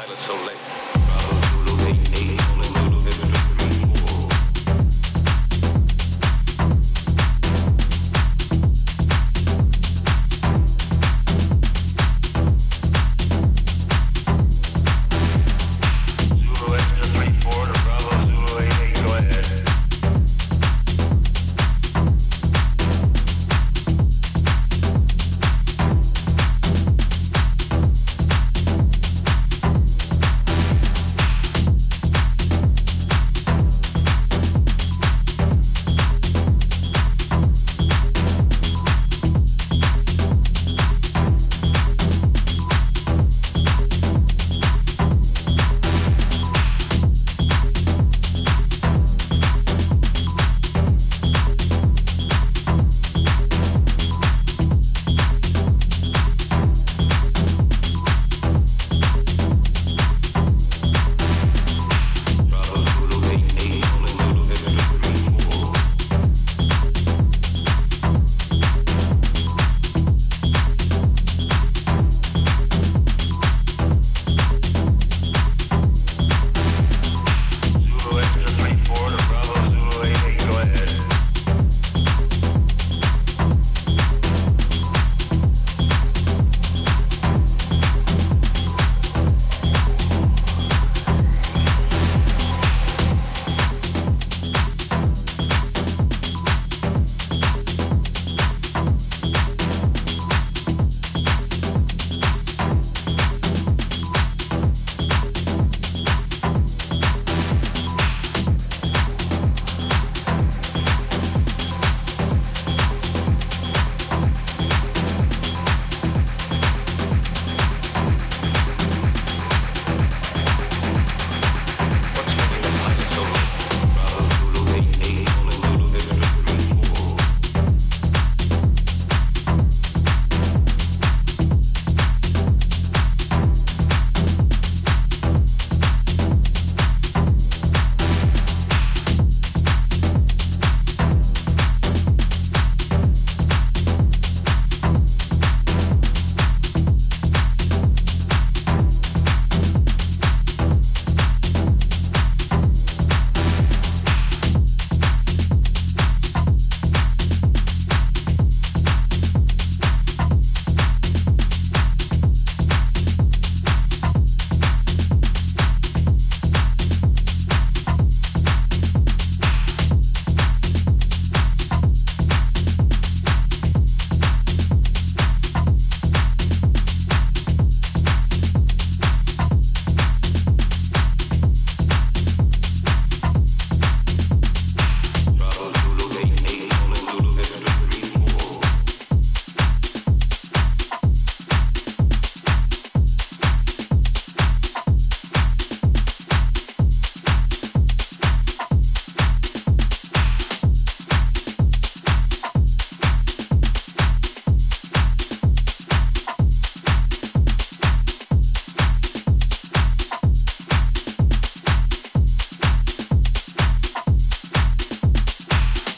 pilot so late.